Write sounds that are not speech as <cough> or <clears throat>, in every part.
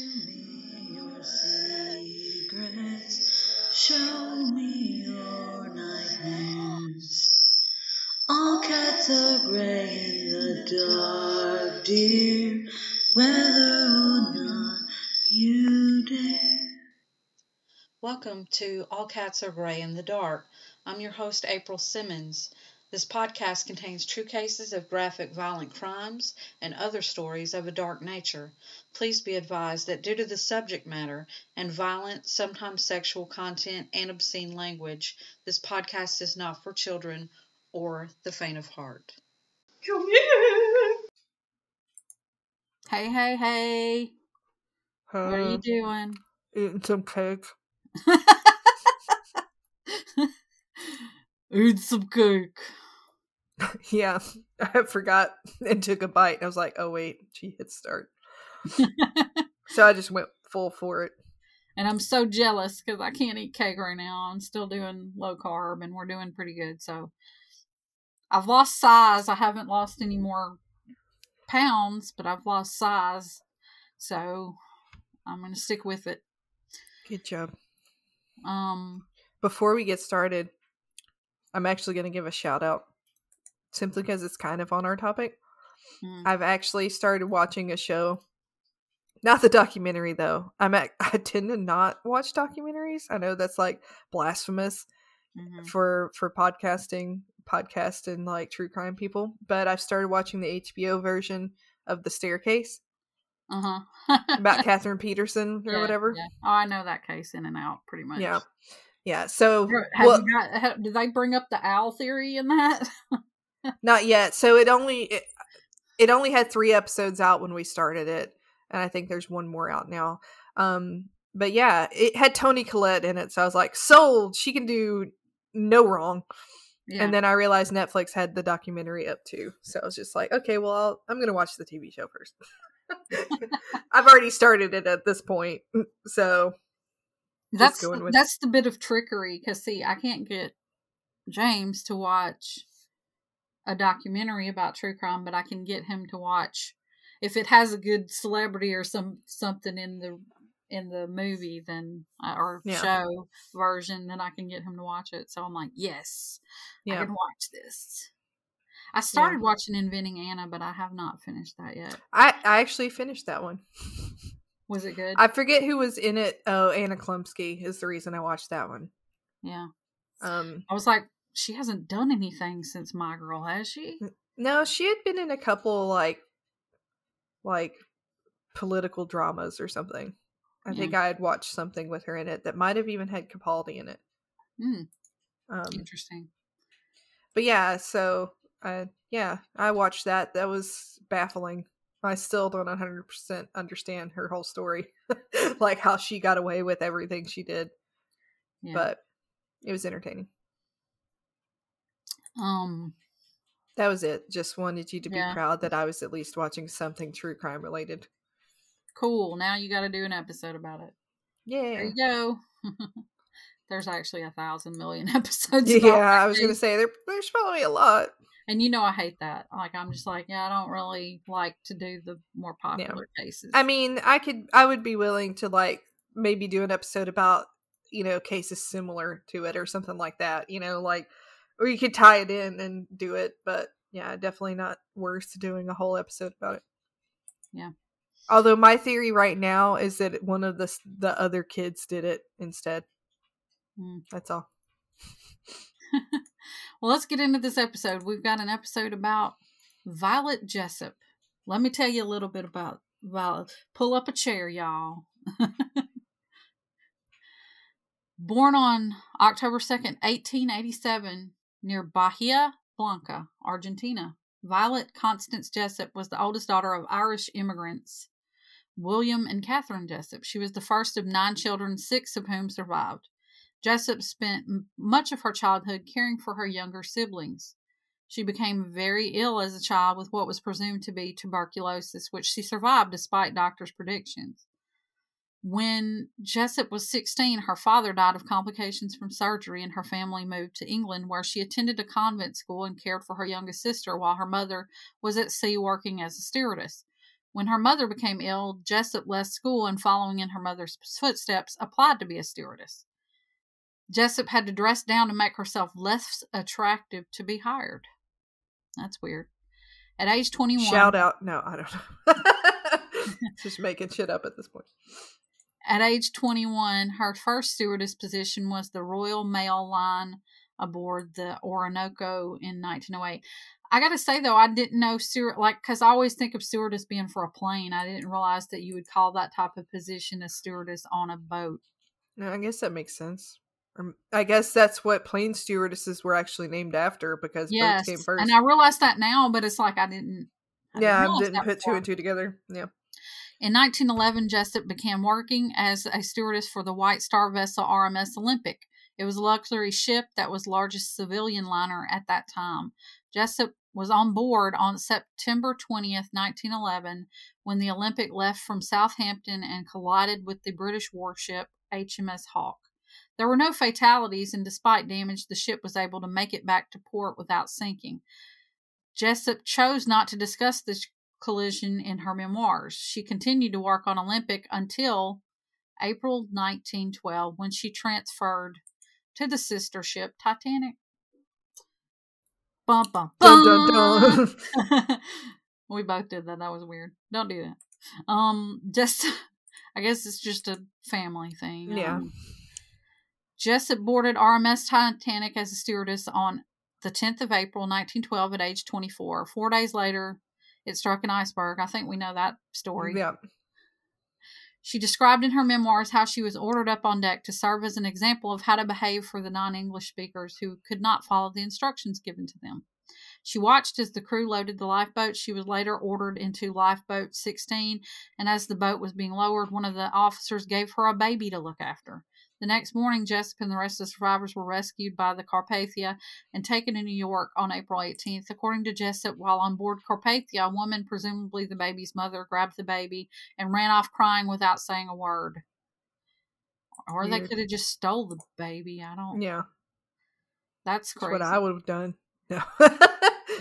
to me your secrets. Show me your nightmares. All cats are gray in the dark, dear, whether or not you dare. Welcome to All Cats Are Gray in the Dark. I'm your host, April Simmons. This podcast contains true cases of graphic violent crimes and other stories of a dark nature. Please be advised that due to the subject matter and violent, sometimes sexual content and obscene language, this podcast is not for children or the faint of heart. Come here. Hey, hey, hey. What are you doing? eating some cake. <laughs> Eat some cake. Yeah, <laughs> I forgot <laughs> and took a bite. And I was like, oh, wait, she hit start. <laughs> So I just went full for it. and I'm so jealous because I can't eat cake right now. I'm still doing low carb and we're doing pretty good. So I've lost size. I haven't lost any more pounds, but I've lost size. So I'm going to stick with it. Good job. Um, Before we get started, I'm actually going to give a shout out simply because it's kind of on our topic. mm, I've actually started watching a show. Not the documentary though. I'm at, <laughs> I tend to not watch documentaries. I know that's like blasphemous mhm. for for podcasting, podcast and like true crime people, but I've started watching the HBO version of The Staircase uh-huh. about <laughs> Catherine Peterson or Yeah, whatever. yeah. Oh, I know that case in and out pretty much. Yeah. Yeah. So Have well, you got, ha did they bring up the owl theory in that? <laughs> not yet. So it only it, it only had 3 episodes out when we started it, and I think there's one more out now. Um but yeah, it had Toni Collette in it, so I was like, "Sold. She can do no wrong." yeah. And then I realized Netflix had the documentary up too. So I was just like, okay, well, I'll, I'm going to watch the TV show first. <laughs> I've already started it at this point. <laughs> So that's that's the bit of trickery because see, I can't get James to watch a documentary about true crime, but I can get him to watch if it has a good celebrity or some something in the in the movie then uh, or Yeah. show version then i can get him to watch it so i'm like yes i can watch this i started watching inventing anna but i have not finished that yet I, I actually finished that one. was it good I forget who was in it. Oh, Anna Chlumsky is the reason I watched that one. yeah Um, i was like she hasn't done anything since my girl has she no, she had been in a couple like, like political dramas or something. I Yeah. think I had watched something with her in it that might have even had Capaldi in it. Hmm, Um, interesting but yeah, so uh, yeah, I watched that. That was baffling. I still don't 100% understand her whole story, <laughs> like how she got away with everything she did, yeah but it was entertaining. Um That was it. Just wanted you to be Yeah. proud that I was at least watching something true crime related. cool now you got to do an episode about it Yeah. there Yeah. you go <laughs> there's actually a thousand million <laughs> episodes Yeah, I was going to say there, there's probably a lot. And you know I hate that. Like I'm just like, yeah, I don't really like to do the more popular cases. I mean, I could, I would be willing to like maybe do an episode about, you know, cases similar to it or something like that, you know, like, or you could tie it in and do it, but yeah, definitely not worth doing a whole episode about it. Yeah. Although my theory right now is that one of the the other kids did it instead. Mm. That's all. <laughs> well, let's get into this episode. We've got an episode about Violet Jessop. Let me tell you a little bit about Violet. Pull up a chair, y'all. <laughs> Born on October 2nd, 1887, near Bahia Blanca, Argentina, Violet Constance Jessop was the oldest daughter of Irish immigrants, William and Catherine Jessop. She was the first of nine children, six of whom survived. Jessop spent much of her childhood caring for her younger siblings. She became very ill as a child with what was presumed to be tuberculosis, which she survived despite doctors' predictions. When Jessop was 16, her father died of complications from surgery, and her family moved to England, where she attended a convent school and cared for her youngest sister while her mother was at sea working as a stewardess. When her mother became ill, Jessop left school and, following in her mother's footsteps, applied to be a stewardess. Jessop had to dress down to make herself less attractive to be hired. That's weird. At age 21. Shout out. No, I don't know. <laughs> <laughs> Just making shit up at this point. At age 21, her first stewardess position was the Royal Mail Line aboard the Orinoco in 1908. I gotta say though, I didn't know steward like because I always think of stewardess being for a plane. I didn't realize that you would call that type of position a stewardess on a boat. No, I guess that makes sense. Um, I guess that's what plane stewardesses were actually named after because Yes, boats came first. and I realize that now, but it's like I didn't. I yeah, I didn't put two and two together. Yeah. In 1911, Jessop began working as a stewardess for the White Star vessel RMS Olympic. It was a luxury ship that was largest civilian liner at that time. Jessop was on board on September 20th, 1911, when the Olympic left from Southampton and collided with the British warship HMS Hawke. There were no fatalities, and despite damage, the ship was able to make it back to port without sinking. Jessop chose not to discuss this collision in her memoirs. She continued to work on Olympic until April 1912 when she transferred to the sister ship Titanic. Bum, bum, Dun, dun, dun. <laughs> we both did that. That was weird. Don't do that. Um, just <laughs> I guess it's just a family thing. Yeah. Um, Jessop boarded RMS Titanic as a stewardess on the 10th of April, 1912, at age 24. Four days later, it struck an iceberg. I think we know that story. yeah. She described in her memoirs how she was ordered up on deck to serve as an example of how to behave for the non English speakers who could not follow the instructions given to them. She watched as the crew loaded the lifeboat. She was later ordered into lifeboat 16, and as the boat was being lowered, one of the officers gave her a baby to look after. The next morning, Jessica and the rest of the survivors were rescued by the Carpathia and taken to New York on April 18th. According to Jessop, while on board Carpathia, a woman, presumably the baby's mother, grabbed the baby and ran off crying without saying a word. Or they could have just stole the baby. I don't. Yeah. That's That's crazy. what I would have done. No.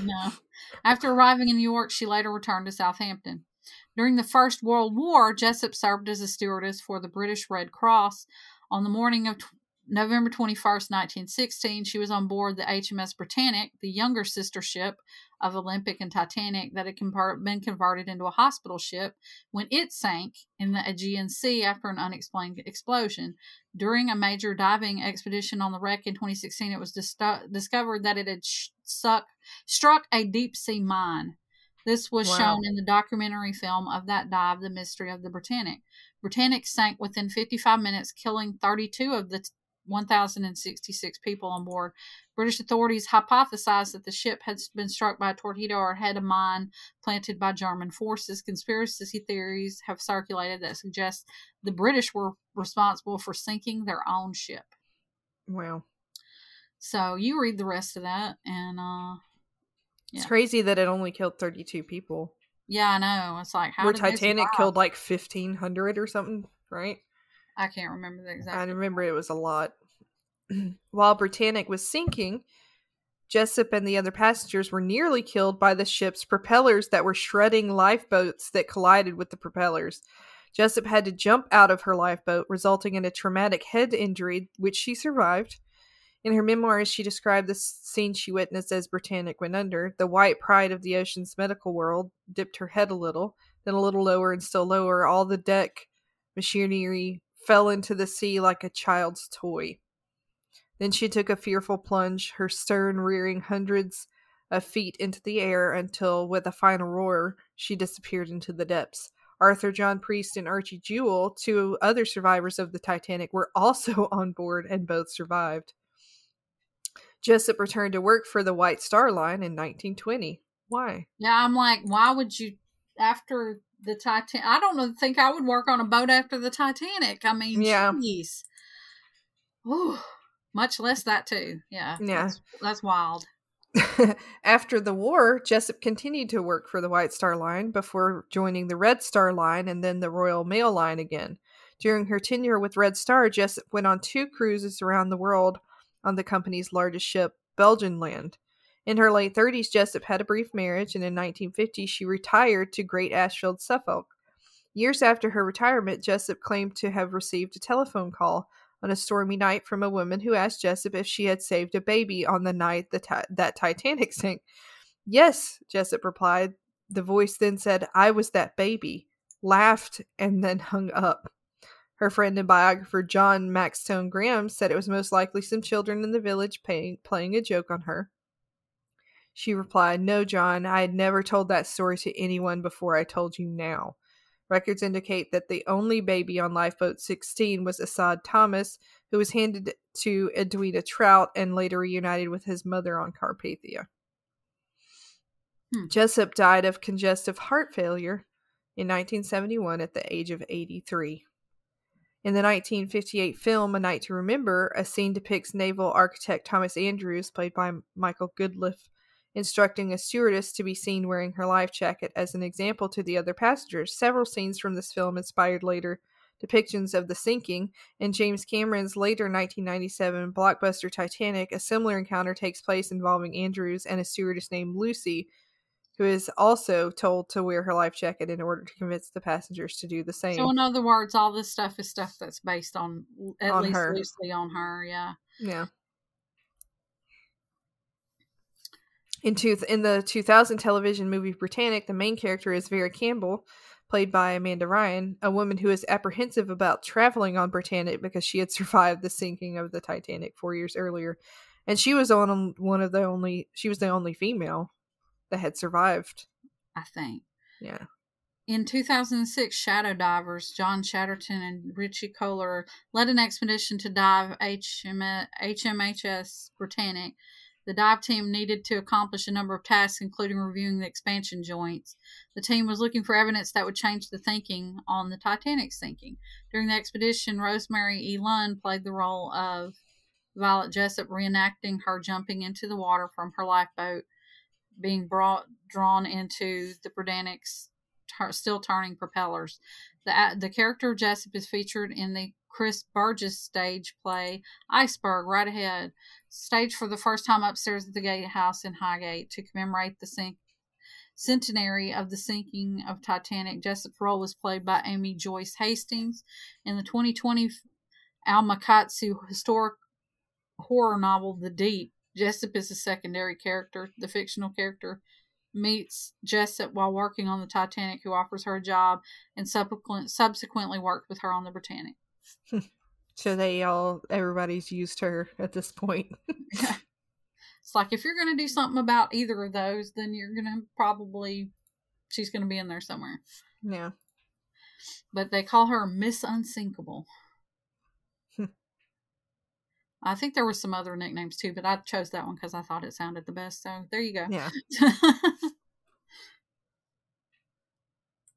No. <laughs> After arriving in New York, she later returned to Southampton. During the First World War, Jessop served as a stewardess for the British Red Cross. On the morning of tw- November 21st, 1916, she was on board the HMS Britannic, the younger sister ship of Olympic and Titanic that had been converted into a hospital ship when it sank in the Aegean Sea after an unexplained explosion. During a major diving expedition on the wreck in 2016, it was dis- discovered that it had sh- suck- struck a deep sea mine. This was Wow. shown in the documentary film of that dive, The Mystery of the Britannic. Britannic sank within 55 minutes, killing 32 of the 1,066 people on board. British authorities hypothesized that the ship had been struck by a torpedo or had a mine planted by German forces. Conspiracy theories have circulated that suggest the British were responsible for sinking their own ship. wow. So you read the rest of that, and uh, It's crazy that it only killed 32 people. Yeah, I know. It's like how Where Titanic killed like 1,500 or something, right? I can't remember the exact. I remember it was a lot. <clears throat> While Britannic was sinking, Jessop and the other passengers were nearly killed by the ship's propellers that were shredding lifeboats that collided with the propellers. Jessop had to jump out of her lifeboat, resulting in a traumatic head injury, which she survived. In her memoirs, she described the scene she witnessed as Britannic went under. The white pride of the ocean's medical world dipped her head a little, then a little lower and still lower. All the deck machinery fell into the sea like a child's toy. Then she took a fearful plunge, her stern rearing hundreds of feet into the air until, with a final roar, she disappeared into the depths. Arthur John Priest and Archie Jewell, two other survivors of the Titanic, were also <laughs> on board and both survived. Jessop returned to work for the White Star Line in 1920. Why? Yeah, I'm like, why would you after the Titanic? I don't think I would work on a boat after the Titanic. I mean, Yeah. jeez. Ooh, much less that too. Yeah, Yeah. that's, that's wild. <laughs> After the war, Jessop continued to work for the White Star Line before joining the Red Star Line and then the Royal Mail Line again. During her tenure with Red Star, Jessop went on two cruises around the world on the company's largest ship, Belgenland. In her late 30s, Jessop had a brief marriage, and in 1950, she retired to Great Ashfield, Suffolk. Years after her retirement, Jessop claimed to have received a telephone call on a stormy night from a woman who asked Jessop if she had saved a baby on the night the ti- that Titanic sank. Yes, Jessop replied. The voice then said, I was that baby, laughed, and then hung up. Her friend and biographer John Maxtone Graham said it was most likely some children in the village paying, playing a joke on her. She replied, No, John, I had never told that story to anyone before I told you now. Records indicate that the only baby on Lifeboat 16 was Assad Thomas, who was handed to Edwina Trout and later reunited with his mother on Carpathia. Hmm. Jessop died of congestive heart failure in 1971 at the age of 83. In the 1958 film A Night to Remember, a scene depicts naval architect Thomas Andrews, played by Michael Goodliffe, instructing a stewardess to be seen wearing her life jacket as an example to the other passengers. Several scenes from this film inspired later depictions of the sinking. In James Cameron's later 1997 blockbuster Titanic, a similar encounter takes place involving Andrews and a stewardess named Lucy, who is also told to wear her life jacket in order to convince the passengers to do the same. So, in other words, all this stuff is stuff that's based on at On least her. loosely on her. Yeah. Yeah. In two, in the 2000 television movie Britannic, the main character is Vera Campbell, played by Amanda Ryan, a woman who is apprehensive about traveling on Britannic because she had <laughs> survived the sinking of the Titanic four years earlier, and she was on um, one of the only she was the only female that had survived. I think. Yeah. In 2006, shadow divers John Chatterton and Richie Kohler led an expedition to dive HM- HMHS Britannic. The dive team needed to accomplish a number of tasks, including reviewing the expansion joints. The team was looking for evidence that would change the thinking on the Titanic's sinking. During the expedition, Rosemary E. Lund played the role of Violet Jessop, reenacting her jumping into the water from her lifeboat, being brought drawn into the Britannic's tur- still turning propellers. The a- the character of Jessop is featured in the Chris Burgess stage play Iceberg right ahead, staged for the first time upstairs at the Gatehouse in Highgate to commemorate the sink- centenary of the sinking of Titanic. Jessop's role was played by Amy Joyce Hastings. In the 2020 Alma Katsu historic horror novel The Deep, Jessop is a secondary character. The fictional character meets Jessop while working on the Titanic, who offers her a job and subsequent, subsequently worked with her on the Britannic. <laughs> So they all everybody's used her at this point. <laughs> It's like if you're going to do something about either of those, then you're going to probably, she's going to be in there somewhere. yeah. But they call her Miss Unsinkable. I think there were some other nicknames too, but I chose that one because I thought it sounded the best. So there you go. Yeah. <laughs>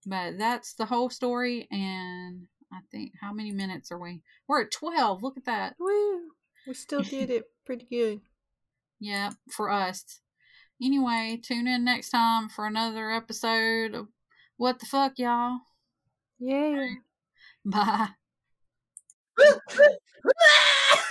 but that's the whole story, and I think how many minutes are we? We're at twelve. Look at that. Woo. We still did it pretty good. Yeah, for us. Anyway, tune in next time for another episode of What the Fuck, y'all. Yeah. Bye. <laughs>